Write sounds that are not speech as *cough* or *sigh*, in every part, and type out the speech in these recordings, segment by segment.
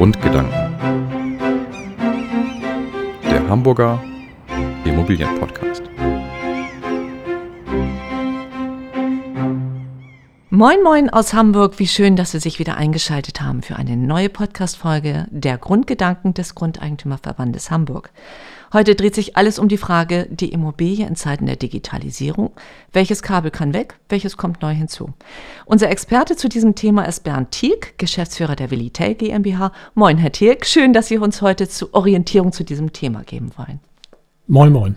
Grundgedanken. Der Hamburger Immobilienpodcast. Moin Moin aus Hamburg, wie schön, dass Sie sich wieder eingeschaltet haben für eine neue Podcast-Folge der Grundgedanken des Grundeigentümerverbandes Hamburg. Heute dreht sich alles um die Frage, die Immobilie in Zeiten der Digitalisierung. Welches Kabel kann weg? Welches kommt neu hinzu? Unser Experte zu diesem Thema ist Bernd Tieck, Geschäftsführer der Willitel GmbH. Moin, Herr Tieck. Schön, dass Sie uns heute zur Orientierung zu diesem Thema geben wollen. Moin, moin.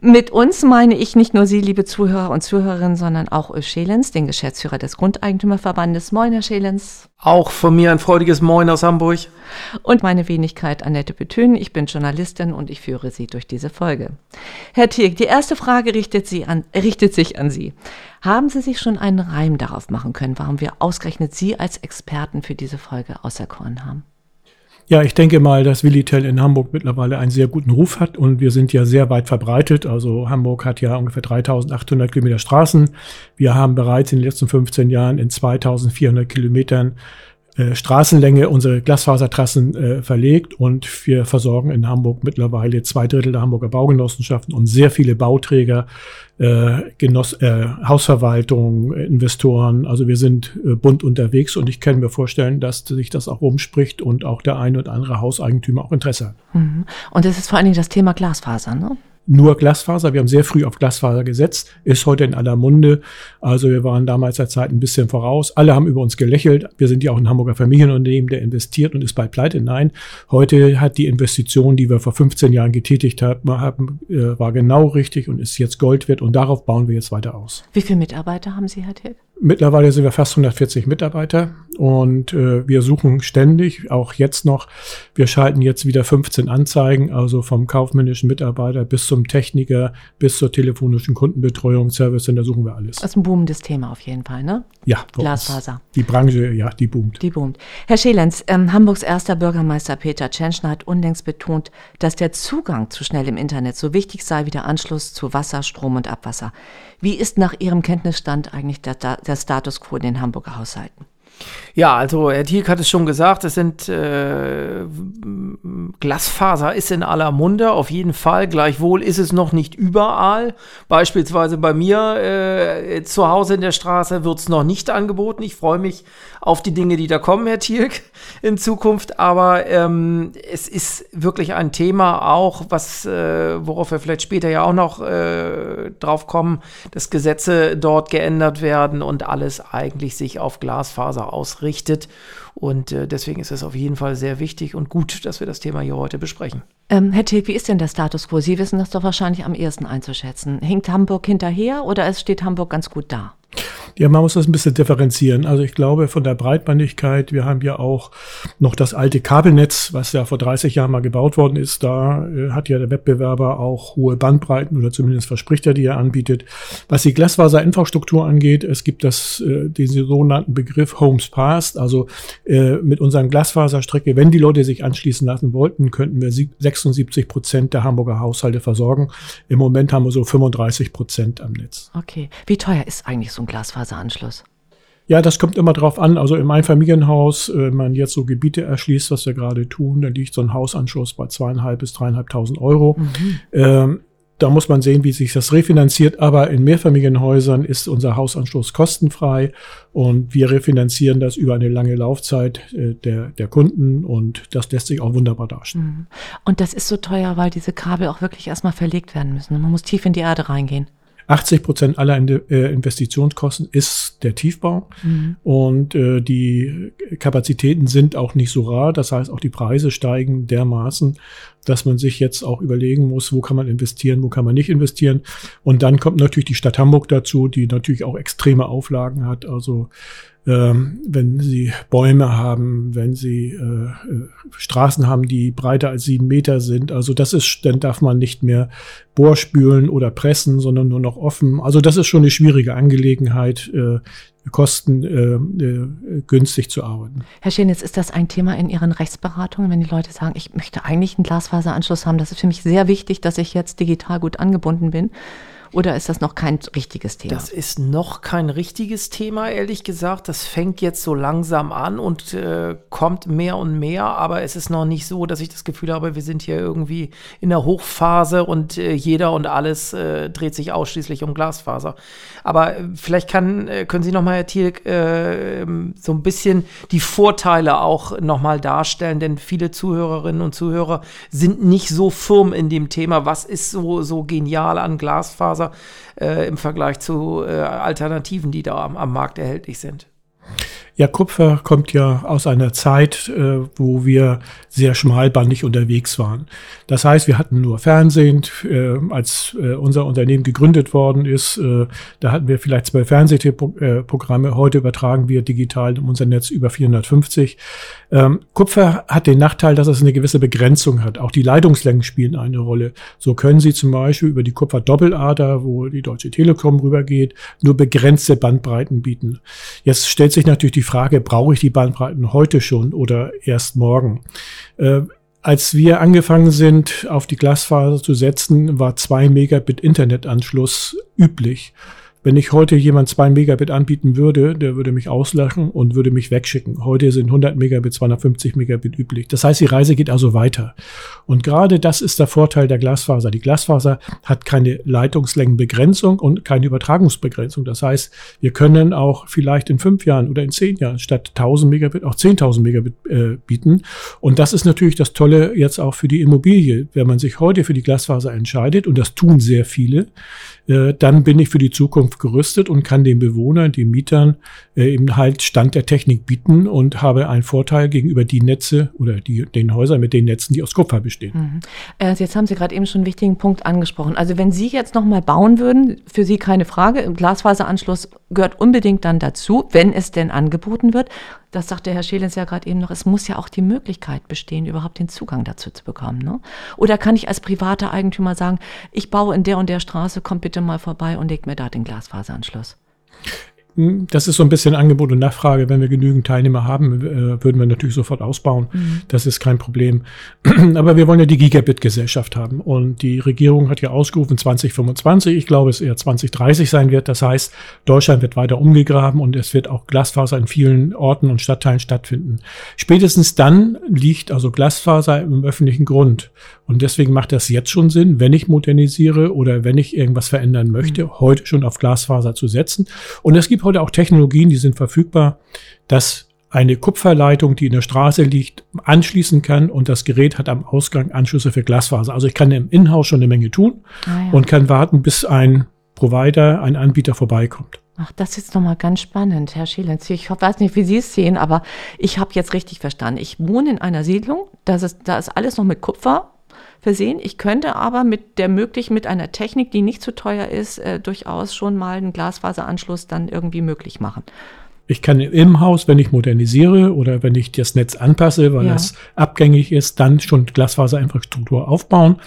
Mit uns meine ich nicht nur Sie, liebe Zuhörer und Zuhörerinnen, sondern auch Ulf Schelens, den Geschäftsführer des Grundeigentümerverbandes. Moin, Herr Schelens. Auch von mir ein freudiges Moin aus Hamburg. Und meine Wenigkeit Annette Betün. Ich bin Journalistin und ich führe Sie durch diese Folge. Herr Tierk, die erste Frage richtet, Sie an, richtet sich an Sie. Haben Sie sich schon einen Reim darauf machen können, warum wir ausgerechnet Sie als Experten für diese Folge auserkoren haben? Ja, ich denke mal, dass Willitel in Hamburg mittlerweile einen sehr guten Ruf hat und wir sind ja sehr weit verbreitet. Also Hamburg hat ja ungefähr 3800 Kilometer Straßen. Wir haben bereits in den letzten 15 Jahren in 2400 Kilometern äh, Straßenlänge unsere Glasfasertrassen äh, verlegt und wir versorgen in Hamburg mittlerweile zwei Drittel der Hamburger Baugenossenschaften und sehr viele Bauträger, äh, Genoss äh, Hausverwaltung, Investoren. Also wir sind äh, bunt unterwegs und ich kann mir vorstellen, dass sich das auch rumspricht und auch der eine oder andere Hauseigentümer auch Interesse hat. Mhm. Und es ist vor allen Dingen das Thema Glasfaser, ne? Nur Glasfaser. Wir haben sehr früh auf Glasfaser gesetzt, ist heute in aller Munde. Also wir waren damals der Zeit ein bisschen voraus. Alle haben über uns gelächelt. Wir sind ja auch ein Hamburger Familienunternehmen, der investiert und ist bei Pleite. Nein, heute hat die Investition, die wir vor 15 Jahren getätigt haben, äh, war genau richtig und ist jetzt Gold wert und darauf bauen wir jetzt weiter aus. Wie viele Mitarbeiter haben Sie, Herr Tick? Mittlerweile sind wir fast 140 Mitarbeiter und äh, wir suchen ständig, auch jetzt noch. Wir schalten jetzt wieder 15 Anzeigen, also vom kaufmännischen Mitarbeiter bis zum Techniker, bis zur telefonischen Kundenbetreuung, Service Center suchen wir alles. Das ist ein boomendes Thema auf jeden Fall, ne? Ja, Glasfaser. Die Branche, ja, die boomt. Die boomt. Herr Schelenz, ähm, Hamburgs erster Bürgermeister Peter Tschentschner hat unlängst betont, dass der Zugang zu schnellem Internet so wichtig sei wie der Anschluss zu Wasser, Strom und Abwasser. Wie ist nach Ihrem Kenntnisstand eigentlich der, der Status quo in den Hamburger Haushalten? Ja, also Herr Tieck hat es schon gesagt, es sind äh, Glasfaser ist in aller Munde, auf jeden Fall. Gleichwohl ist es noch nicht überall. Beispielsweise bei mir äh, zu Hause in der Straße wird es noch nicht angeboten. Ich freue mich auf die Dinge, die da kommen, Herr Tierk, in Zukunft. Aber ähm, es ist wirklich ein Thema auch, was, äh, worauf wir vielleicht später ja auch noch äh, drauf kommen, dass Gesetze dort geändert werden und alles eigentlich sich auf Glasfaser ausrichtet. Und äh, deswegen ist es auf jeden Fall sehr wichtig und gut, dass wir das Thema hier heute besprechen. Ähm, Herr Tilg, wie ist denn der Status quo? Sie wissen das doch wahrscheinlich am ehesten einzuschätzen. Hinkt Hamburg hinterher oder es steht Hamburg ganz gut da? Ja, man muss das ein bisschen differenzieren. Also ich glaube, von der Breitbandigkeit, wir haben ja auch noch das alte Kabelnetz, was ja vor 30 Jahren mal gebaut worden ist. Da äh, hat ja der Wettbewerber auch hohe Bandbreiten oder zumindest verspricht er, die er anbietet. Was die Glasfaserinfrastruktur angeht, es gibt das, äh, den sogenannten Begriff Homes Passed. Also äh, mit unseren Glasfaserstrecke, wenn die Leute sich anschließen lassen wollten, könnten wir 76 Prozent der Hamburger Haushalte versorgen. Im Moment haben wir so 35 Prozent am Netz. Okay. Wie teuer ist eigentlich so ein Glasfaseranschluss? Ja, das kommt immer drauf an. Also im Einfamilienhaus, äh, wenn man jetzt so Gebiete erschließt, was wir gerade tun, dann liegt so ein Hausanschluss bei zweieinhalb bis dreieinhalbtausend Euro. Mhm. Ähm, da muss man sehen, wie sich das refinanziert. Aber in Mehrfamilienhäusern ist unser Hausanschluss kostenfrei und wir refinanzieren das über eine lange Laufzeit äh, der, der Kunden und das lässt sich auch wunderbar darstellen. Mhm. Und das ist so teuer, weil diese Kabel auch wirklich erstmal verlegt werden müssen. Man muss tief in die Erde reingehen. 80 Prozent aller äh, Investitionskosten ist der Tiefbau mhm. und äh, die Kapazitäten sind auch nicht so rar. Das heißt, auch die Preise steigen dermaßen, dass man sich jetzt auch überlegen muss, wo kann man investieren, wo kann man nicht investieren. Und dann kommt natürlich die Stadt Hamburg dazu, die natürlich auch extreme Auflagen hat. Also ähm, wenn sie Bäume haben, wenn sie äh, Straßen haben, die breiter als sieben Meter sind. Also das ist, dann darf man nicht mehr Bohrspülen oder pressen, sondern nur noch offen. Also das ist schon eine schwierige Angelegenheit, äh, Kosten äh, äh, zu arbeiten. Herr Schenitz, ist das ein Thema in Ihren Rechtsberatungen, wenn die Leute sagen, ich möchte eigentlich einen Glasfaseranschluss haben? Das ist für mich sehr wichtig, dass ich jetzt digital gut angebunden bin. Oder ist das noch kein richtiges Thema? Das ist noch kein richtiges Thema, ehrlich gesagt. Das fängt jetzt so langsam an und äh, kommt mehr und mehr, aber es ist noch nicht so, dass ich das Gefühl habe, wir sind hier irgendwie in der Hochphase und äh, jeder und alles äh, dreht sich ausschließlich um Glasfaser. Aber äh, vielleicht kann, äh, können Sie noch mal, Herr Thielk, äh, so ein bisschen die Vorteile auch noch mal darstellen, denn viele Zuhörerinnen und Zuhörer sind nicht so firm in dem Thema. Was ist so, so genial an Glasfaser äh, im Vergleich zu äh, Alternativen, die da am, am Markt erhältlich sind? Ja, Kupfer kommt ja aus einer Zeit, äh, wo wir sehr schmalbandig unterwegs waren. Das heißt, wir hatten nur Fernsehen. Äh, als äh, unser Unternehmen gegründet worden ist, da hatten wir vielleicht zwei Fernsehprogramme. Heute übertragen wir digital in unser Netz über 450. Ähm, Kupfer hat den Nachteil, dass es eine gewisse Begrenzung hat. Auch die Leitungslängen spielen eine Rolle. So können Sie zum Beispiel über die Kupferdoppellader, wo die Deutsche Telekom rübergeht, nur begrenzte Bandbreiten bieten. Jetzt stellt sich natürlich die Frage, brauche ich die Bandbreiten heute schon oder erst morgen? Äh, als wir angefangen sind, auf die Glasfaser zu setzen, war zwei Megabit Internetanschluss üblich. Wenn ich heute jemand zwei Megabit anbieten würde, der würde mich auslachen und würde mich wegschicken. Heute sind 100 Megabit, 250 Megabit üblich. Das heißt, die Reise geht also weiter. Und gerade das ist der Vorteil der Glasfaser. Die Glasfaser hat keine Leitungslängenbegrenzung und keine Übertragungsbegrenzung. Das heißt, wir können auch vielleicht in fünf Jahren oder in zehn Jahren statt 1000 Megabit auch 10.000 Megabit äh, bieten. Und das ist natürlich das Tolle jetzt auch für die Immobilie. Wenn man sich heute für die Glasfaser entscheidet, und das tun sehr viele, äh, dann bin ich für die Zukunft gerüstet und kann den Bewohnern, den Mietern äh, eben halt Stand der Technik bieten und habe einen Vorteil gegenüber die Netze oder die, den Häusern mit den Netzen, die aus Kupfer bestehen. Mhm. Äh, jetzt haben Sie gerade eben schon einen wichtigen Punkt angesprochen. Also wenn Sie jetzt nochmal bauen würden, für Sie keine Frage, im Glasfaseranschluss gehört unbedingt dann dazu, wenn es denn angeboten wird. Das sagte Herr Schelens ja gerade eben noch, es muss ja auch die Möglichkeit bestehen, überhaupt den Zugang dazu zu bekommen. Ne? Oder kann ich als privater Eigentümer sagen, ich baue in der und der Straße, kommt bitte mal vorbei und legt mir da den Glasfaseranschluss? Hm, das ist so ein bisschen Angebot und Nachfrage. Wenn wir genügend Teilnehmer haben, äh, würden wir natürlich sofort ausbauen. Mhm. Das ist kein Problem. *clears throat* Aber wir wollen ja die Gigabit-Gesellschaft haben. Und die Regierung hat ja ausgerufen 2025. Ich glaube, es eher 2030 sein wird. Das heißt, Deutschland wird weiter umgegraben und es wird auch Glasfaser in vielen Orten und Stadtteilen stattfinden. Spätestens dann liegt also Glasfaser im öffentlichen Grund. Und deswegen macht das jetzt schon Sinn, wenn ich modernisiere oder wenn ich irgendwas verändern möchte, mhm. heute schon auf Glasfaser zu setzen. Und es gibt heute auch Technologien, die sind verfügbar, dass eine Kupferleitung, die in der Straße liegt, anschließen kann und das Gerät hat am Ausgang Anschlüsse für Glasfaser. Also ich kann im Inhouse schon eine Menge tun ah, ja. und kann warten, bis ein Provider, ein Anbieter vorbeikommt. Ach, das ist nochmal ganz spannend, Herr Schielenz. Ich weiß nicht, wie Sie es sehen, aber ich habe jetzt richtig verstanden. Ich wohne in einer Siedlung, das ist, da ist alles noch mit Kupfer versehen. Ich könnte aber mit der möglich mit einer Technik, die nicht zu teuer ist, äh, durchaus schon mal einen Glasfaseranschluss dann irgendwie möglich machen. Ich kann im Haus, wenn ich modernisiere oder wenn ich das Netz anpasse, weil ja. das abgängig ist, dann schon Glasfaserinfrastruktur aufbauen.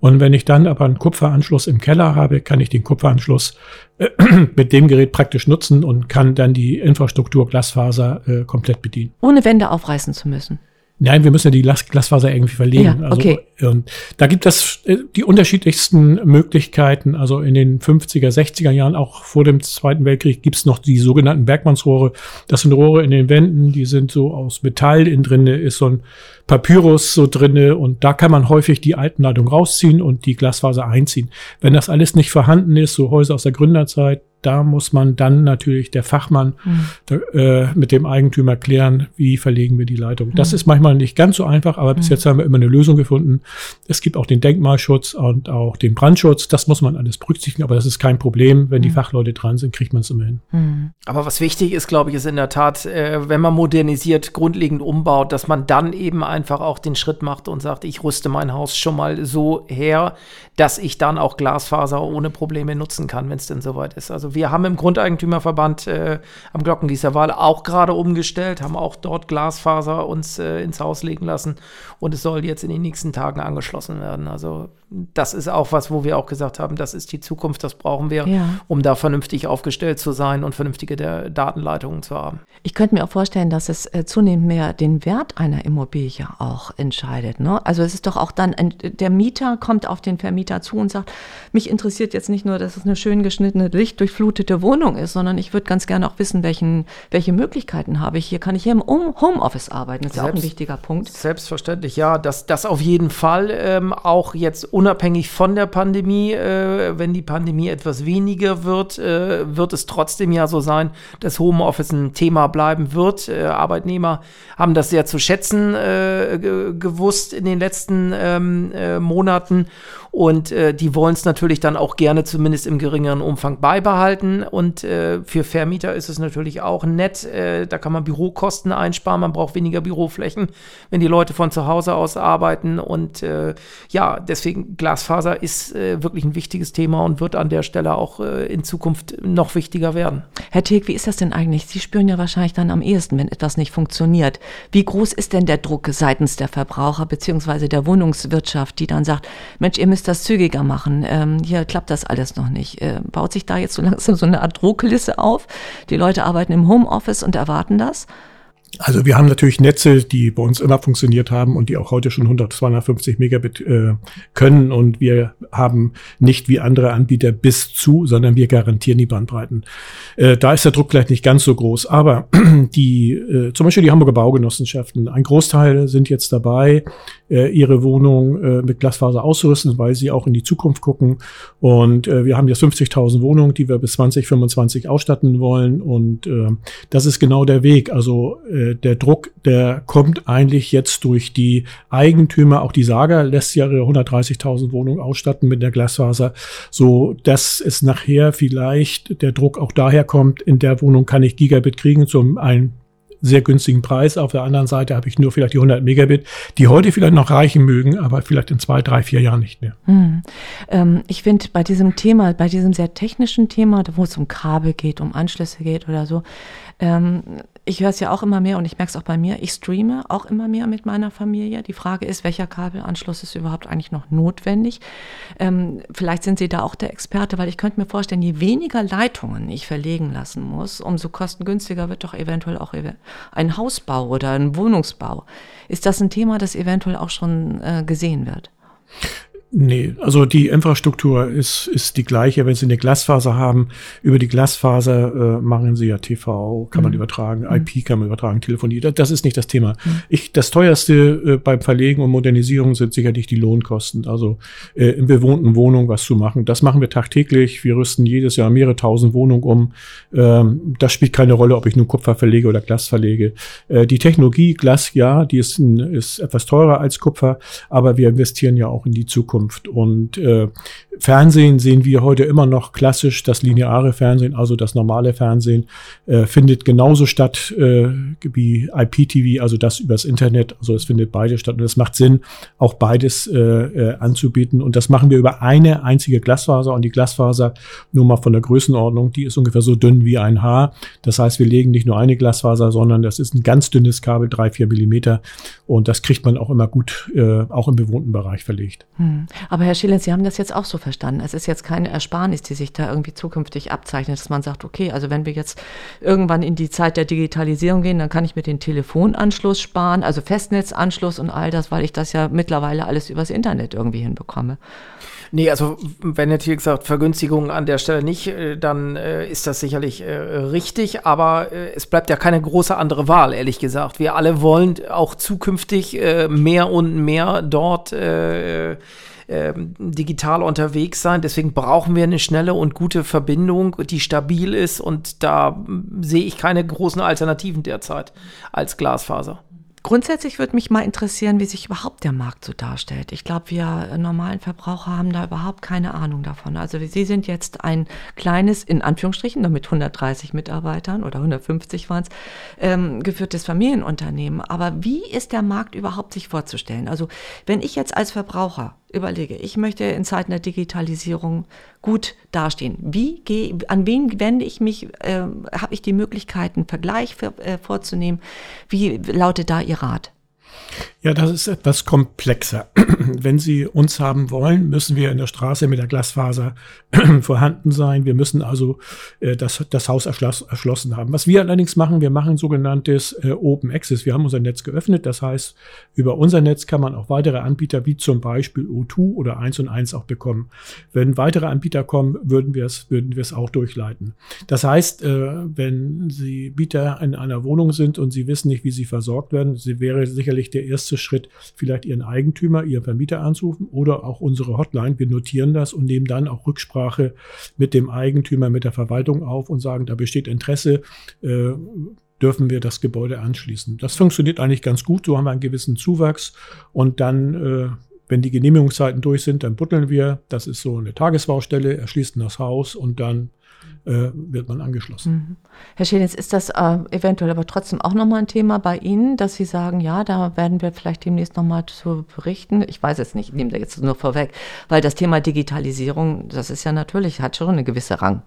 Und wenn ich dann aber einen Kupferanschluss im Keller habe, kann ich den Kupferanschluss äh, *clears throat* mit dem Gerät praktisch nutzen und kann dann die Infrastruktur Glasfaser äh, komplett bedienen. Ohne Wände aufreißen zu müssen. Nein, wir müssen ja die Glas Glasfaser irgendwie verlegen. Ja, okay. Also, und da gibt es äh, die unterschiedlichsten Möglichkeiten. Also in den 50er, 60er Jahren, auch vor dem Zweiten Weltkrieg, gibt es noch die sogenannten Bergmannsrohre. Das sind Rohre in den Wänden, die sind so aus Metall. Innen drinne ist so ein Papyrus so drinne und da kann man häufig die alten Leitungen rausziehen und die Glasfaser einziehen. Wenn das alles nicht vorhanden ist, so Häuser aus der Gründerzeit, da muss man dann natürlich der Fachmann mhm. da, äh, mit dem Eigentümer klären, wie verlegen wir die Leitung. Das mhm. ist manchmal nicht ganz so einfach, aber bis mhm. jetzt haben wir immer eine Lösung gefunden. Es gibt auch den Denkmalschutz und auch den Brandschutz. Das muss man alles berücksichtigen, aber das ist kein Problem. Wenn die mhm. Fachleute dran sind, kriegt man es immer hin. Mhm. Aber was wichtig ist, glaube ich, ist in der Tat, äh, wenn man modernisiert, grundlegend umbaut, dass man dann eben einfach auch den Schritt macht und sagt, ich rüste mein Haus schon mal so her, dass ich dann auch Glasfaser ohne Probleme nutzen kann, wenn es denn soweit ist. Also wir haben im Grundeigentümerverband äh, am Glockengießer Wahl auch gerade umgestellt, haben auch dort Glasfaser uns äh, ins Haus legen lassen und es soll jetzt in den nächsten Tagen angeschlossen werden. Also das ist auch was, wo wir auch gesagt haben, das ist die Zukunft, das brauchen wir, ja. um da vernünftig aufgestellt zu sein und vernünftige Datenleitungen zu haben. Ich könnte mir auch vorstellen, dass es äh, zunehmend mehr den Wert einer Immobilie auch entscheidet. Ne? Also es ist doch auch dann, ein, der Mieter kommt auf den Vermieter zu und sagt, mich interessiert jetzt nicht nur, dass es eine schön geschnittene, lichtdurchflutete Wohnung ist, sondern ich würde ganz gerne auch wissen, welchen, welche Möglichkeiten habe ich hier. Kann ich hier im Homeoffice arbeiten? Das ist Selbst, ja auch ein wichtiger Punkt. Selbstverständlich, ja. Das, das auf jeden Fall ähm, auch jetzt unabhängig von der Pandemie, äh, wenn die Pandemie etwas weniger wird, äh, wird es trotzdem ja so sein, dass Homeoffice ein Thema bleiben wird. Äh, Arbeitnehmer haben das sehr zu schätzen äh, gewusst in den letzten ähm, äh, Monaten und äh, die wollen es natürlich dann auch gerne zumindest im geringeren Umfang beibehalten. Und äh, für Vermieter ist es natürlich auch nett. Äh, da kann man Bürokosten einsparen, man braucht weniger Büroflächen, wenn die Leute von zu Hause aus arbeiten. Und äh, ja, deswegen Glasfaser ist äh, wirklich ein wichtiges Thema und wird an der Stelle auch äh, in Zukunft noch wichtiger werden. Herr Teek, wie ist das denn eigentlich? Sie spüren ja wahrscheinlich dann am ehesten, wenn etwas nicht funktioniert. Wie groß ist denn der Druck seitens der Verbraucher bzw. der Wohnungswirtschaft, die dann sagt, Mensch, ihr müsst das zügiger machen. Ähm, hier klappt das alles noch nicht. Äh, baut sich da jetzt so langsam so eine Art Druckliste auf? Die Leute arbeiten im Homeoffice und erwarten das? Also wir haben natürlich Netze, die bei uns immer funktioniert haben und die auch heute schon 100, 250 Megabit äh, können und wir haben nicht wie andere Anbieter bis zu, sondern wir garantieren die Bandbreiten. Äh, da ist der Druck vielleicht nicht ganz so groß, aber *clears throat* die, äh, zum Beispiel die Hamburger Baugenossenschaften, ein Großteil sind jetzt dabei, äh, ihre Wohnung äh, mit Glasfaser auszurüsten, weil sie auch in die Zukunft gucken und äh, wir haben jetzt 50.000 Wohnungen, die wir bis 2025 ausstatten wollen und äh, das ist genau der Weg. Also äh, der Druck, der kommt eigentlich jetzt durch die Eigentümer. Auch die Saga lässt ja ihre 130.000 Wohnungen ausstatten mit der Glasfaser, so dass es nachher vielleicht der Druck auch daher kommt, in der Wohnung kann ich Gigabit kriegen zum einen sehr günstigen Preis. Auf der anderen Seite habe ich nur vielleicht die 100 Megabit, die heute vielleicht noch reichen mögen, aber vielleicht in zwei, drei, vier Jahren nicht mehr. Hm. Ähm, ich finde bei diesem Thema, bei diesem sehr technischen Thema, wo es um Kabel geht, um Anschlüsse geht oder so, ähm, ich höre es ja auch immer mehr und ich merke es auch bei mir. Ich streame auch immer mehr mit meiner Familie. Die Frage ist, welcher Kabelanschluss ist überhaupt eigentlich noch notwendig? Ähm, vielleicht sind Sie da auch der Experte, weil ich könnte mir vorstellen, je weniger Leitungen ich verlegen lassen muss, umso kostengünstiger wird doch eventuell auch ein Hausbau oder ein Wohnungsbau. Ist das ein Thema, das eventuell auch schon äh, gesehen wird? Nee, also die Infrastruktur ist, ist die gleiche. Wenn Sie eine Glasfaser haben, über die Glasfaser äh, machen Sie ja TV, kann mhm. man übertragen, mhm. IP kann man übertragen, Telefonie. Das, das ist nicht das Thema. Mhm. Ich, das teuerste äh, beim Verlegen und Modernisierung sind sicherlich die Lohnkosten. Also äh, in bewohnten Wohnungen was zu machen. Das machen wir tagtäglich. Wir rüsten jedes Jahr mehrere tausend Wohnungen um. Ähm, das spielt keine Rolle, ob ich nun Kupfer verlege oder Glas verlege. Äh, die Technologie Glas, ja, die ist, ist etwas teurer als Kupfer, aber wir investieren ja auch in die Zukunft. Zukunft. Und äh, Fernsehen sehen wir heute immer noch klassisch. Das lineare Fernsehen, also das normale Fernsehen, äh, findet genauso statt äh, wie IPTV, also das übers Internet. Also es findet beides statt. Und es macht Sinn, auch beides äh, äh, anzubieten. Und das machen wir über eine einzige Glasfaser. Und die Glasfaser, nur mal von der Größenordnung, die ist ungefähr so dünn wie ein Haar. Das heißt, wir legen nicht nur eine Glasfaser, sondern das ist ein ganz dünnes Kabel, drei, vier Millimeter. Und das kriegt man auch immer gut, äh, auch im bewohnten Bereich verlegt. Hm. Aber Herr Schillen, Sie haben das jetzt auch so verstanden. Es ist jetzt keine Ersparnis, die sich da irgendwie zukünftig abzeichnet, dass man sagt, okay, also wenn wir jetzt irgendwann in die Zeit der Digitalisierung gehen, dann kann ich mir den Telefonanschluss sparen, also Festnetzanschluss und all das, weil ich das ja mittlerweile alles übers Internet irgendwie hinbekomme. Nee, also wenn jetzt hier gesagt Vergünstigungen an der Stelle nicht, äh, dann äh, ist das sicherlich äh, richtig, aber äh, es bleibt ja keine große andere Wahl, ehrlich gesagt. Wir alle wollen auch zukünftig äh, mehr und mehr dort äh, ähm, digital unterwegs sein. Deswegen brauchen wir eine schnelle und gute Verbindung, die stabil ist. Und da sehe ich keine großen Alternativen derzeit als Glasfaser. Grundsätzlich würde mich mal interessieren, wie sich überhaupt der Markt so darstellt. Ich glaube, wir normalen Verbraucher haben da überhaupt keine Ahnung davon. Also Sie sind jetzt ein kleines, in Anführungsstrichen, noch mit 130 Mitarbeitern oder 150 waren es, ähm, geführtes Familienunternehmen. Aber wie ist der Markt überhaupt sich vorzustellen? Also wenn ich jetzt als Verbraucher überlege, ich möchte in Zeiten der Digitalisierung gut dastehen. Wie gehe, an wen wende ich mich? Äh, Habe ich die Möglichkeit, einen Vergleich für, äh, vorzunehmen? Wie lautet da Ihr Rat? Ja, das ist etwas komplexer. *clears throat* Wenn Sie uns haben wollen, müssen wir in der Straße mit der Glasfaser *clears throat* vorhanden sein. Wir müssen also äh, das, das Haus erschloss, erschlossen haben. Was wir allerdings machen, wir machen sogenanntes äh, Open Access. Wir haben unser Netz geöffnet. Das heißt, über unser Netz kann man auch weitere Anbieter wie zum Beispiel O2 oder 1 und 1 auch bekommen. Wenn weitere Anbieter kommen, würden wir es, würden auch durchleiten. Das heißt, äh, wenn Sie Bieter in einer Wohnung sind und Sie wissen nicht, wie Sie versorgt werden, sie wäre sicherlich der erste Schritt, vielleicht Ihren Eigentümer, Ihren Vermieter anzurufen oder auch unsere Hotline. Wir notieren das und nehmen dann auch Rücksprache mit dem Eigentümer, mit der Verwaltung auf und sagen, da besteht Interesse. Äh, dürfen wir das Gebäude anschließen. Das funktioniert eigentlich ganz gut. So haben wir einen gewissen Zuwachs und dann äh, wenn die Genehmigungszeiten durch sind, dann buddeln wir. Das ist so eine Tagesbaustelle, erschließen das Haus und dann äh, wird man angeschlossen. Mhm. Herr Schelens, ist das äh, eventuell aber trotzdem auch nochmal ein Thema bei Ihnen, dass Sie sagen, ja, da werden wir vielleicht demnächst nochmal zu berichten? Ich weiß es nicht, ich nehme da jetzt nur vorweg, weil das Thema Digitalisierung, das ist ja natürlich, hat schon eine gewisse Rang.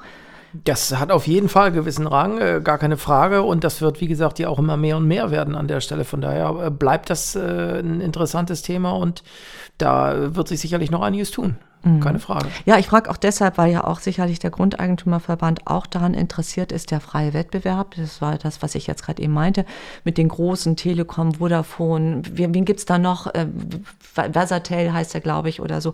Das hat auf jeden Fall einen gewissen Rang, äh, gar keine Frage. Und das wird, wie gesagt, ja auch immer mehr und mehr werden an der Stelle. Von daher äh, bleibt das äh, ein interessantes Thema und da wird sich sicherlich noch einiges tun. Mhm. Keine Frage. Ja, ich frage auch deshalb, weil ja auch sicherlich der Grundeigentümerverband auch daran interessiert ist, der freie Wettbewerb. Das war das, was ich jetzt gerade eben meinte, mit den großen Telekom, Vodafone, wen, wen gibt es da noch? Äh, Versatel heißt er, glaube ich, oder so.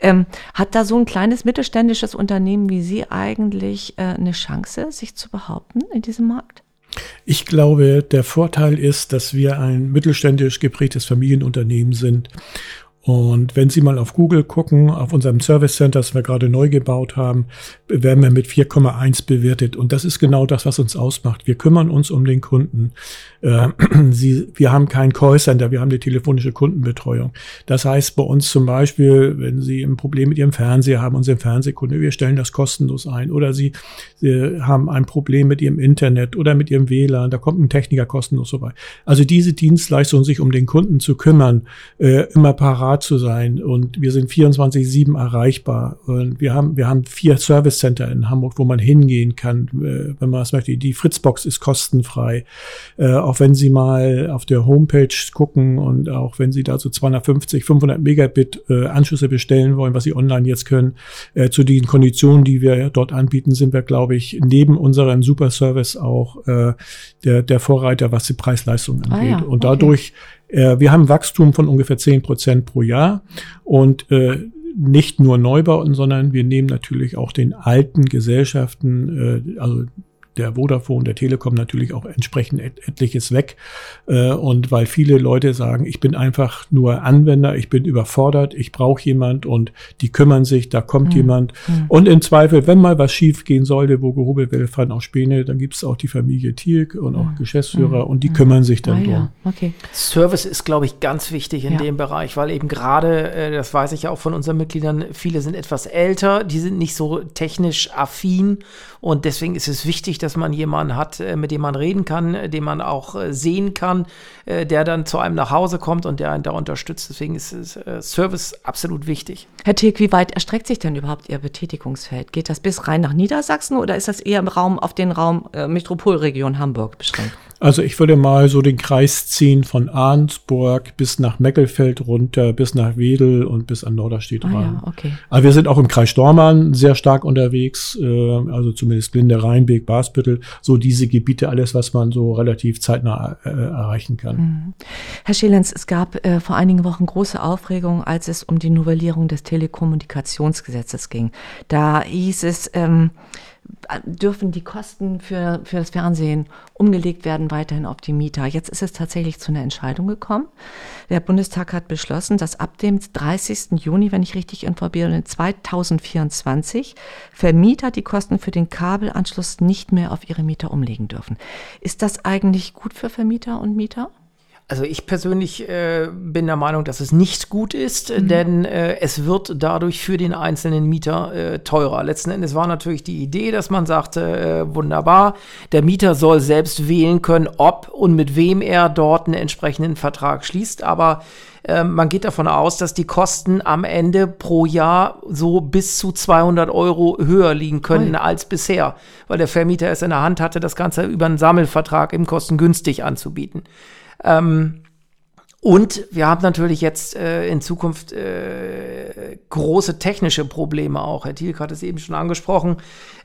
Ähm, hat da so ein kleines mittelständisches Unternehmen wie Sie eigentlich äh, eine Chance, sich zu behaupten in diesem Markt? Ich glaube, der Vorteil ist, dass wir ein mittelständisch geprägtes Familienunternehmen sind und wenn Sie mal auf Google gucken, auf unserem Service Center, das wir gerade neu gebaut haben, werden wir mit 4,1 bewertet. Und das ist genau das, was uns ausmacht. Wir kümmern uns um den Kunden. Äh, *clears throat* Sie, wir haben kein Callcenter, wir haben eine telefonische Kundenbetreuung. Das heißt bei uns zum Beispiel, wenn Sie ein Problem mit Ihrem Fernseher haben, unseren Fernsehkunde, wir stellen das kostenlos ein. Oder Sie, Sie haben ein Problem mit Ihrem Internet oder mit Ihrem WLAN, da kommt ein Techniker kostenlos vorbei. Also diese Dienstleistung, sich um den Kunden zu kümmern, äh, immer parat zu sein. Und wir sind 24-7 erreichbar. Und wir haben, wir haben vier Service Center in Hamburg, wo man hingehen kann, äh, wenn man es möchte. Die Fritzbox ist kostenfrei. Äh, auch wenn Sie mal auf der Homepage gucken und auch wenn Sie da so 250, 500 Megabit äh, Anschlüsse bestellen wollen, was Sie online jetzt können, äh, zu den Konditionen, die wir dort anbieten, sind wir, glaube ich, neben unserem Superservice auch äh, der, der Vorreiter, was die Preis-Leistung angeht. Ah ja, okay. Und dadurch, äh, wir haben Wachstum von ungefähr 10 Prozent pro Jahr und äh, nicht nur Neubauten, sondern wir nehmen natürlich auch den alten Gesellschaften, äh, also der Vodafone, der Telekom natürlich auch entsprechend et etliches weg. Äh, und weil viele Leute sagen, ich bin einfach nur Anwender, ich bin überfordert, ich brauche jemand und die kümmern sich, da kommt mhm. jemand. Mhm. Und im Zweifel, wenn mal was schief gehen sollte, wo gehobelt wird, fahren auch Späne, dann gibt es auch die Familie Tierk und auch mhm. Geschäftsführer und die mhm. kümmern sich dann ah, drum. Ja. Okay. Service ist, glaube ich, ganz wichtig in ja. dem Bereich, weil eben gerade, äh, das weiß ich ja auch von unseren Mitgliedern, viele sind etwas älter, die sind nicht so technisch affin und deswegen ist es wichtig, dass man jemanden hat, äh, mit dem man reden kann, äh, den man auch äh, sehen kann, der dann zu einem nach Hause kommt und der einen da unterstützt. Deswegen ist Service absolut wichtig. Herr Tilk, wie weit erstreckt sich denn überhaupt Ihr Betätigungsfeld? Geht das bis rein nach Niedersachsen oder ist das eher im Raum auf den Raum Metropolregion Hamburg beschränkt? Also ich würde mal so den Kreis ziehen von Arnsburg bis nach Meckelfeld runter, bis nach Wedel und bis an Norderstedt ah, ran. Ja, okay. Aber wir sind auch im Kreis Stormann sehr stark unterwegs, äh, also zumindest Linde, Rheinbeek, Basbüttel, so diese Gebiete, alles, was man so relativ zeitnah äh, erreichen kann. Mhm. Herr Schelenz, es gab äh, vor einigen Wochen große Aufregung, als es um die Novellierung des Telekommunikationsgesetzes ging. Da hieß es, ähm, dürfen die Kosten für, für das Fernsehen umgelegt werden weiterhin auf die Mieter. Jetzt ist es tatsächlich zu einer Entscheidung gekommen. Der Bundestag hat beschlossen, dass ab dem 30. Juni, wenn ich richtig informiert bin, 2024 Vermieter die Kosten für den Kabelanschluss nicht mehr auf ihre Mieter umlegen dürfen. Ist das eigentlich gut für Vermieter und Mieter? Also ich persönlich äh, bin der Meinung, dass es nicht gut ist, mhm. denn äh, es wird dadurch für den einzelnen Mieter äh, teurer. Letzten Endes war natürlich die Idee, dass man sagte, äh, wunderbar, der Mieter soll selbst wählen können, ob und mit wem er dort einen entsprechenden Vertrag schließt. Aber äh, man geht davon aus, dass die Kosten am Ende pro Jahr so bis zu 200 Euro höher liegen können Oi. als bisher, weil der Vermieter es in der Hand hatte, das Ganze über einen Sammelvertrag im kostengünstig anzubieten. Ähm, und wir haben natürlich jetzt äh, in Zukunft äh, große technische Probleme auch. Herr Thielk hat es eben schon angesprochen,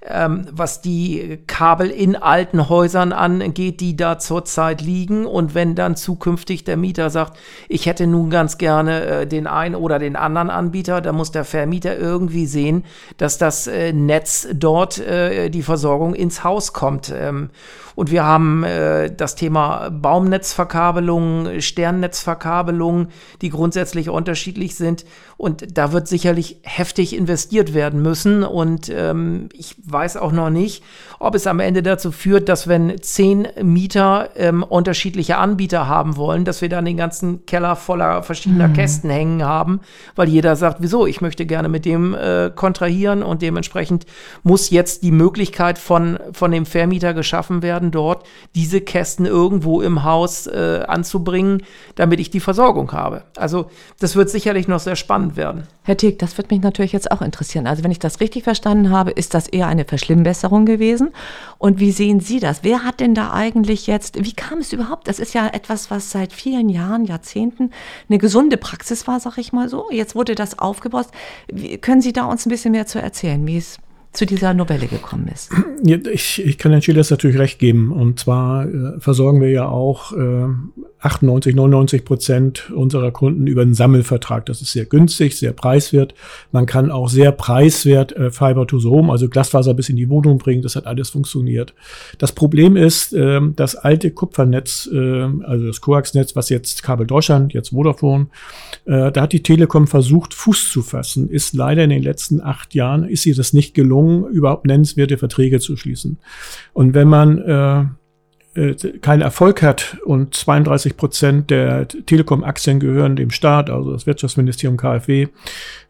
ähm, was die Kabel in alten Häusern angeht, die da zurzeit liegen. Und wenn dann zukünftig der Mieter sagt, ich hätte nun ganz gerne äh, den einen oder den anderen Anbieter, dann muss der Vermieter irgendwie sehen, dass das äh, Netz dort äh, die Versorgung ins Haus kommt. Ähm, und wir haben äh, das Thema Baumnetzverkabelung, Sternnetzverkabelung, die grundsätzlich unterschiedlich sind. Und da wird sicherlich heftig investiert werden müssen. Und ähm, ich weiß auch noch nicht, ob es am Ende dazu führt, dass wenn zehn Mieter ähm, unterschiedliche Anbieter haben wollen, dass wir dann den ganzen Keller voller verschiedener mhm. Kästen hängen haben, weil jeder sagt, wieso, ich möchte gerne mit dem äh, kontrahieren und dementsprechend muss jetzt die Möglichkeit von, von dem Vermieter geschaffen werden, dort diese Kästen irgendwo im Haus äh, anzubringen, damit ich die Versorgung habe. Also das wird sicherlich noch sehr spannend werden. Herr Tick, das wird mich natürlich jetzt auch interessieren. Also wenn ich das richtig verstanden habe, ist das eher eine Verschlimmbesserung gewesen. Und wie sehen Sie das? Wer hat denn da eigentlich jetzt, wie kam es überhaupt? Das ist ja etwas, was seit vielen Jahren, Jahrzehnten eine gesunde Praxis war, sag ich mal so. Jetzt wurde das aufgebaut. Können Sie da uns ein bisschen mehr zu erzählen, wie es zu dieser Novelle gekommen ist. Ich, ich kann Herrn Schielers natürlich recht geben. Und zwar äh, versorgen wir ja auch äh, 98, 99 Prozent unserer Kunden über einen Sammelvertrag. Das ist sehr günstig, sehr preiswert. Man kann auch sehr preiswert äh, Fiber to the Home, also Glasfaser bis in die Wohnung bringen. Das hat alles funktioniert. Das Problem ist, äh, das alte Kupfernetz, äh, also das Coax-Netz, was jetzt Kabel Deutschland, jetzt Vodafone, äh, da hat die Telekom versucht, Fuß zu fassen. Ist leider in den letzten acht Jahren, ist ihr das nicht gelungen, überhaupt nennenswerte Verträge zu schließen. Und wenn man äh, keinen Erfolg hat und 32 Prozent der Telekom-Aktien gehören dem Staat, also das Wirtschaftsministerium KfW,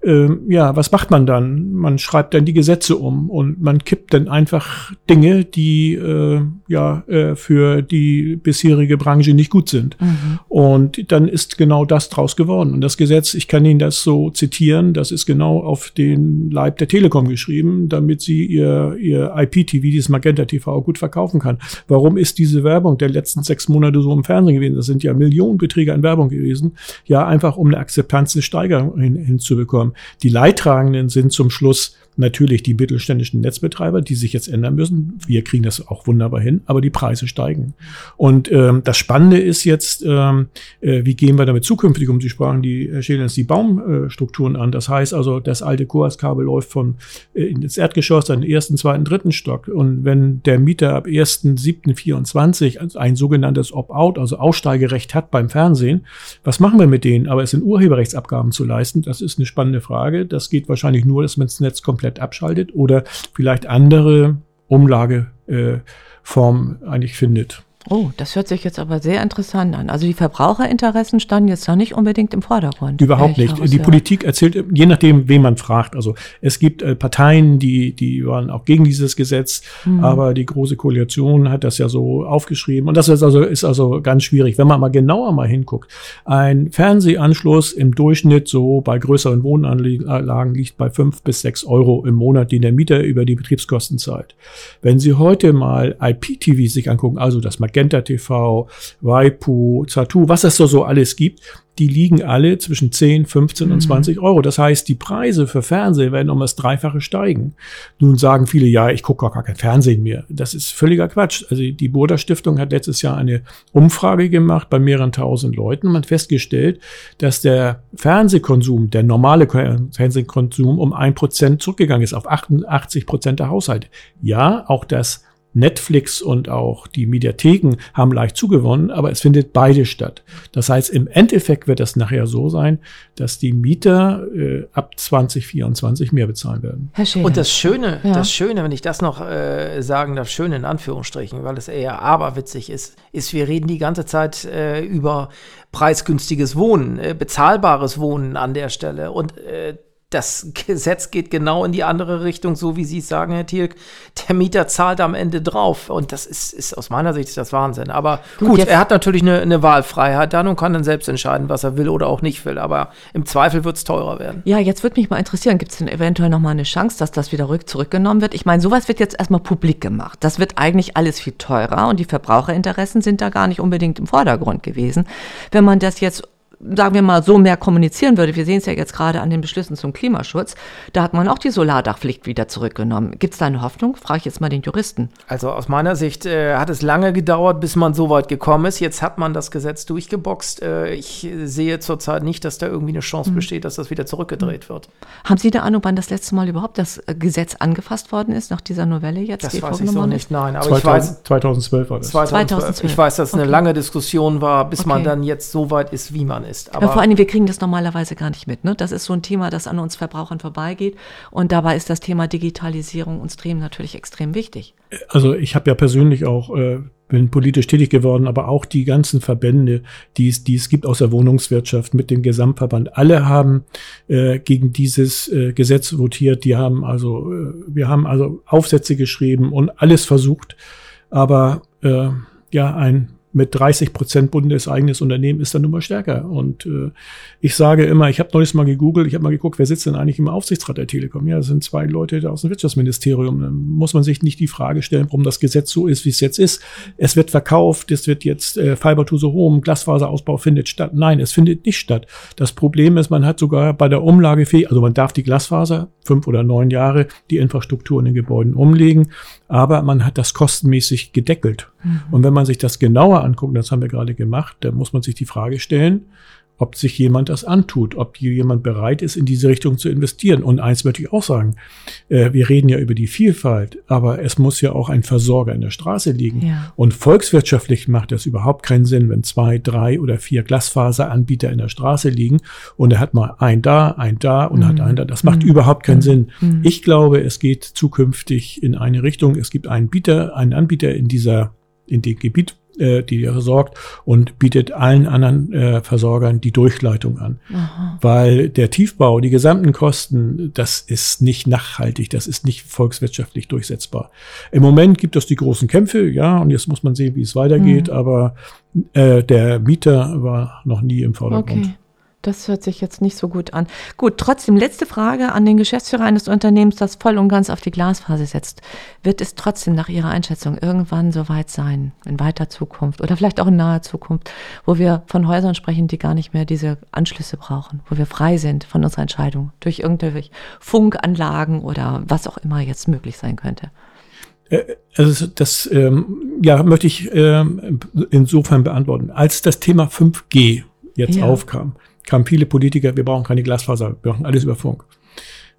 ähm, ja, was macht man dann? Man schreibt dann die Gesetze um und man kippt dann einfach Dinge, die äh, ja äh, für die bisherige Branche nicht gut sind. Mhm. Und dann ist genau das draus geworden. Und das Gesetz, ich kann Ihnen das so zitieren, das ist genau auf den Leib der Telekom geschrieben, damit sie ihr, ihr IPTV, dieses Magenta TV, gut verkaufen kann. Warum ist diese Werbung der letzten sechs Monate so im Fernsehen gewesen? Das sind ja Millionenbeträge an Werbung gewesen. Ja, einfach um eine Akzeptanz, eine Steigerung hin, hinzubekommen. Die Leidtragenden sind zum Schluss natürlich die mittelständischen Netzbetreiber, die sich jetzt ändern müssen. Wir kriegen das auch wunderbar hin, aber die Preise steigen. Und ähm, das Spannende ist jetzt, ähm, äh, wie gehen wir damit zukünftig um? Sie sprachen die, Schälens, die Baumstrukturen an. Das heißt also, das alte Koaskabel läuft von äh, ins Erdgeschoss, dann ersten, zweiten, dritten Stock. Und wenn der Mieter ab 1.7.24 ein sogenanntes Opt-out, also Aussteigerecht hat beim Fernsehen, was machen wir mit denen? Aber es sind Urheberrechtsabgaben zu leisten. Das ist eine spannende Frage. Das geht wahrscheinlich nur, dass man das Netz komplett komplett abschaltet oder vielleicht andere Umlageformen eigentlich findet. Oh, das hört sich jetzt aber sehr interessant an. Also die Verbraucherinteressen standen jetzt noch nicht unbedingt im Vordergrund. Überhaupt nicht. Die Politik erzählt, je nachdem, wen man fragt. Also es gibt äh, Parteien, die, die waren auch gegen dieses Gesetz, mhm. aber die Große Koalition hat das ja so aufgeschrieben. Und das ist also, ist also ganz schwierig. Wenn man mal genauer mal hinguckt, ein Fernsehanschluss im Durchschnitt so bei größeren Wohnanlagen liegt bei fünf bis sechs Euro im Monat, den der Mieter über die Betriebskosten zahlt. Wenn Sie heute mal IPTV sich angucken, also das Magenta TV, Waipu, Zatu, was es so, so alles gibt, die liegen alle zwischen 10, 15 und 20 mhm. Euro. Das heißt, die Preise für Fernsehen werden um das Dreifache steigen. Nun sagen viele, ja, ich gucke gar kein Fernsehen mehr. Das ist völliger Quatsch. Also die Burda Stiftung hat letztes Jahr eine Umfrage gemacht bei mehreren tausend Leuten und hat festgestellt, dass der Fernsehkonsum, der normale Fernsehkonsum um ein Prozent zurückgegangen ist auf 88 Prozent der Haushalte. Ja, auch das Netflix und auch die Mediatheken haben leicht zugewonnen, aber es findet beide statt. Das heißt, im Endeffekt wird es nachher so sein, dass die Mieter äh, ab 2024 mehr bezahlen werden. Herr. Und das Schöne, ja. das Schöne, wenn ich das noch äh, sagen darf, schön in Anführungsstrichen, weil es eher aberwitzig ist, ist, wir reden die ganze Zeit äh, über preisgünstiges Wohnen, äh, bezahlbares Wohnen an der Stelle. Und äh, das Gesetz geht genau in die andere Richtung, so wie Sie es sagen, Herr Thielk. Der Mieter zahlt am Ende drauf. Und das ist, ist aus meiner Sicht das Wahnsinn. Aber gut, gut er hat natürlich eine, eine, Wahlfreiheit dann und kann dann selbst entscheiden, was er will oder auch nicht will. Aber im Zweifel wird es teurer werden. Ja, jetzt würde mich mal interessieren, gibt es denn eventuell noch mal eine Chance, dass das wieder rück zurückgenommen wird? Ich meine, sowas wird jetzt erstmal publik gemacht. Das wird eigentlich alles viel teurer und die Verbraucherinteressen sind da gar nicht unbedingt im Vordergrund gewesen. Wenn man das jetzt sagen wir mal, so mehr kommunizieren würde, wir sehen es ja jetzt gerade an den Beschlüssen zum Klimaschutz, da hat man auch die Solardachpflicht wieder zurückgenommen. Gibt es da eine Hoffnung? Frage ich jetzt mal den Juristen. Also aus meiner Sicht äh, hat es lange gedauert, bis man so weit gekommen ist. Jetzt hat man das Gesetz durchgeboxt. Äh, ich sehe zurzeit nicht, dass da irgendwie eine Chance mhm. besteht, dass das wieder zurückgedreht mhm. wird. Haben Sie da Ahnung, wann das letzte Mal überhaupt das äh, Gesetz angefasst worden ist, nach dieser Novelle jetzt? Das weiß ich so nicht, nein. Aber 2000, ich weiß, 2012 war das. 2012. 2012. Ich weiß, dass es okay. eine lange Diskussion war, bis okay. man dann jetzt so weit ist, wie man ist. Aber ja, vor allem, wir kriegen das normalerweise gar nicht mit. Ne? Das ist so ein Thema, das an uns Verbrauchern vorbeigeht. Und dabei ist das Thema Digitalisierung und Stream natürlich extrem wichtig. Also ich habe ja persönlich auch, äh, bin politisch tätig geworden, aber auch die ganzen Verbände, die es, die es gibt aus der Wohnungswirtschaft mit dem Gesamtverband, alle haben äh, gegen dieses äh, Gesetz votiert. Die haben also, äh, wir haben also Aufsätze geschrieben und alles versucht. Aber äh, ja, ein mit 30 Prozent bundeseigenes Unternehmen ist dann nun mal stärker. Und äh, ich sage immer, ich habe neulich mal gegoogelt, ich habe mal geguckt, wer sitzt denn eigentlich im Aufsichtsrat der Telekom? Ja, das sind zwei Leute aus dem Wirtschaftsministerium. Dann muss man sich nicht die Frage stellen, warum das Gesetz so ist, wie es jetzt ist. Es wird verkauft, es wird jetzt äh, Fiber to the Home, Glasfaserausbau findet statt. Nein, es findet nicht statt. Das Problem ist, man hat sogar bei der Umlagefähigkeit, also man darf die Glasfaser fünf oder neun Jahre die Infrastruktur in den Gebäuden umlegen, aber man hat das kostenmäßig gedeckelt. Mhm. Und wenn man sich das genauer anguckt, das haben wir gerade gemacht, dann muss man sich die Frage stellen, ob sich jemand das antut, ob jemand bereit ist, in diese Richtung zu investieren. Und eins möchte ich auch sagen, äh, wir reden ja über die Vielfalt, aber es muss ja auch ein Versorger in der Straße liegen. Ja. Und volkswirtschaftlich macht das überhaupt keinen Sinn, wenn zwei, drei oder vier Glasfaseranbieter in der Straße liegen und er hat mal ein da, ein da und mhm. hat ein da. Das macht mhm. überhaupt keinen mhm. Sinn. Mhm. Ich glaube, es geht zukünftig in eine Richtung. Es gibt einen Bieter, einen Anbieter in dieser in dem Gebiet, äh, die versorgt und bietet allen anderen äh, Versorgern die Durchleitung an. Aha. Weil der Tiefbau, die gesamten Kosten, das ist nicht nachhaltig, das ist nicht volkswirtschaftlich durchsetzbar. Im Moment gibt es die großen Kämpfe, ja, und jetzt muss man sehen, wie es weitergeht, mhm. aber äh, der Mieter war noch nie im Vordergrund. Okay. Das hört sich jetzt nicht so gut an. Gut, trotzdem letzte Frage an den Geschäftsführer eines Unternehmens, das voll und ganz auf die Glasphase setzt. Wird es trotzdem nach Ihrer Einschätzung irgendwann so weit sein, in weiter Zukunft oder vielleicht auch in naher Zukunft, wo wir von Häusern sprechen, die gar nicht mehr diese Anschlüsse brauchen, wo wir frei sind von unserer Entscheidung durch irgendwelche Funkanlagen oder was auch immer jetzt möglich sein könnte? Äh, also das ähm, ja, möchte ich ähm, insofern beantworten. Als das Thema 5G jetzt ja. aufkam, kamen viele Politiker, wir brauchen keine Glasfaser, wir brauchen alles über Funk.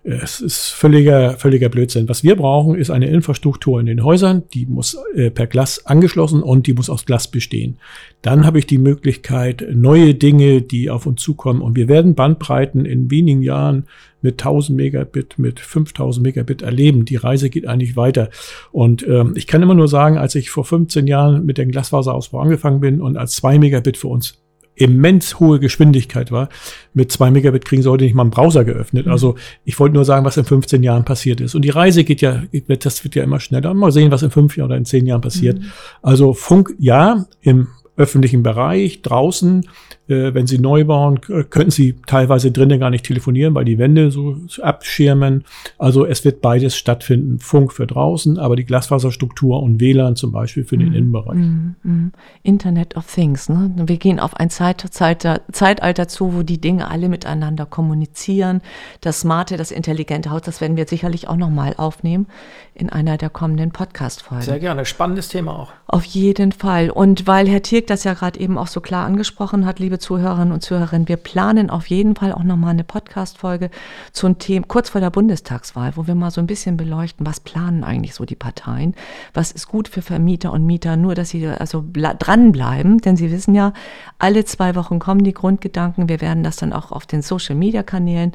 Es ist völliger, völliger Blödsinn. Was wir brauchen, ist eine Infrastruktur in den Häusern, die muss äh, per Glas angeschlossen und die muss aus Glas bestehen. Dann habe ich die Möglichkeit, neue Dinge, die auf uns zukommen. Und wir werden Bandbreiten in wenigen Jahren mit 1000 Megabit, mit 5000 Megabit erleben. Die Reise geht eigentlich weiter. Und ähm, ich kann immer nur sagen, als ich vor 15 Jahren mit dem Glasfaserausbau angefangen bin und als 2 Megabit für uns immens hohe Geschwindigkeit war. Mit zwei Megabit kriegen sie heute nicht mal einen Browser geöffnet. Mhm. Also ich wollte nur sagen, was in 15 Jahren passiert ist. Und die Reise geht ja, das wird ja immer schneller. Mal sehen, was in fünf Jahren oder in zehn Jahren passiert. Mhm. Also Funk, ja, im öffentlichen Bereich, draußen, äh, wenn Sie neu bauen, könnten Sie teilweise drinnen gar nicht telefonieren, weil die Wände so abschirmen. Also es wird beides stattfinden. Funk für draußen, aber die Glasfaserstruktur und WLAN zum Beispiel für den mhm. Innenbereich. Mhm. mhm. Internet of Things. Ne? Wir gehen auf ein Zeit, Zeit, Zeitalter zu, wo die Dinge alle miteinander kommunizieren. Das smarte, das intelligente Haus, das werden wir sicherlich auch nochmal aufnehmen in einer der kommenden Podcast-Folgen. Sehr gerne. Spannendes Thema auch. Auf jeden Fall. Und weil Herr Tirk das ja gerade eben auch so klar angesprochen hat, liebe Zuhörerinnen und Zuhörerinnen, wir planen auf jeden Fall auch nochmal eine Podcast-Folge zum Thema, kurz vor der Bundestagswahl, wo wir mal so ein bisschen beleuchten, was planen eigentlich so die Parteien, was ist gut für Vermieter und Mieter, nur dass sie also dranbleiben, denn sie wissen ja, alle zwei Wochen kommen die Grundgedanken, wir werden das dann auch auf den Social-Media-Kanälen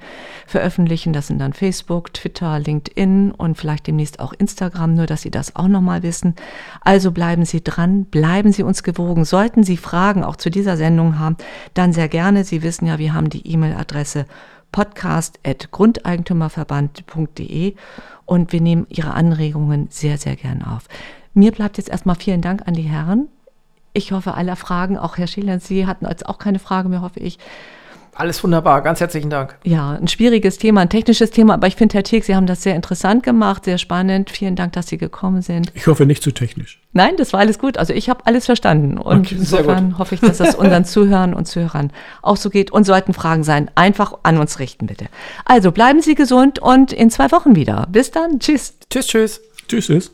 veröffentlichen, das sind dann Facebook, Twitter, LinkedIn und vielleicht demnächst auch Instagram, nur dass Sie das auch nochmal wissen. Also bleiben Sie dran, bleiben Sie uns gewogen. Sollten Sie Fragen auch zu dieser Sendung haben, dann sehr gerne. Sie wissen ja, wir haben die E-Mail-Adresse podcast.grundeigentümerverband.de und wir nehmen Ihre Anregungen sehr, sehr gern auf. Mir bleibt jetzt erstmal vielen Dank an die Herren. Ich hoffe, alle Fragen, auch Herr Schiller, Sie hatten jetzt auch keine Frage mehr, hoffe ich. Alles wunderbar, ganz herzlichen Dank. Ja, ein schwieriges Thema, ein technisches Thema, aber ich finde, Herr Teek, Sie haben das sehr interessant gemacht, sehr spannend. Vielen Dank, dass Sie gekommen sind. Ich hoffe nicht zu technisch. Nein, das war alles gut. Also ich habe alles verstanden. Und okay, insofern hoffe ich, dass das unseren *laughs* Zuhörern und Zuhörern auch so geht. Und sollten Fragen sein, einfach an uns richten, bitte. Also bleiben Sie gesund und in zwei Wochen wieder. Bis dann. Tschüss. Tschüss, tschüss. Tschüss, tschüss.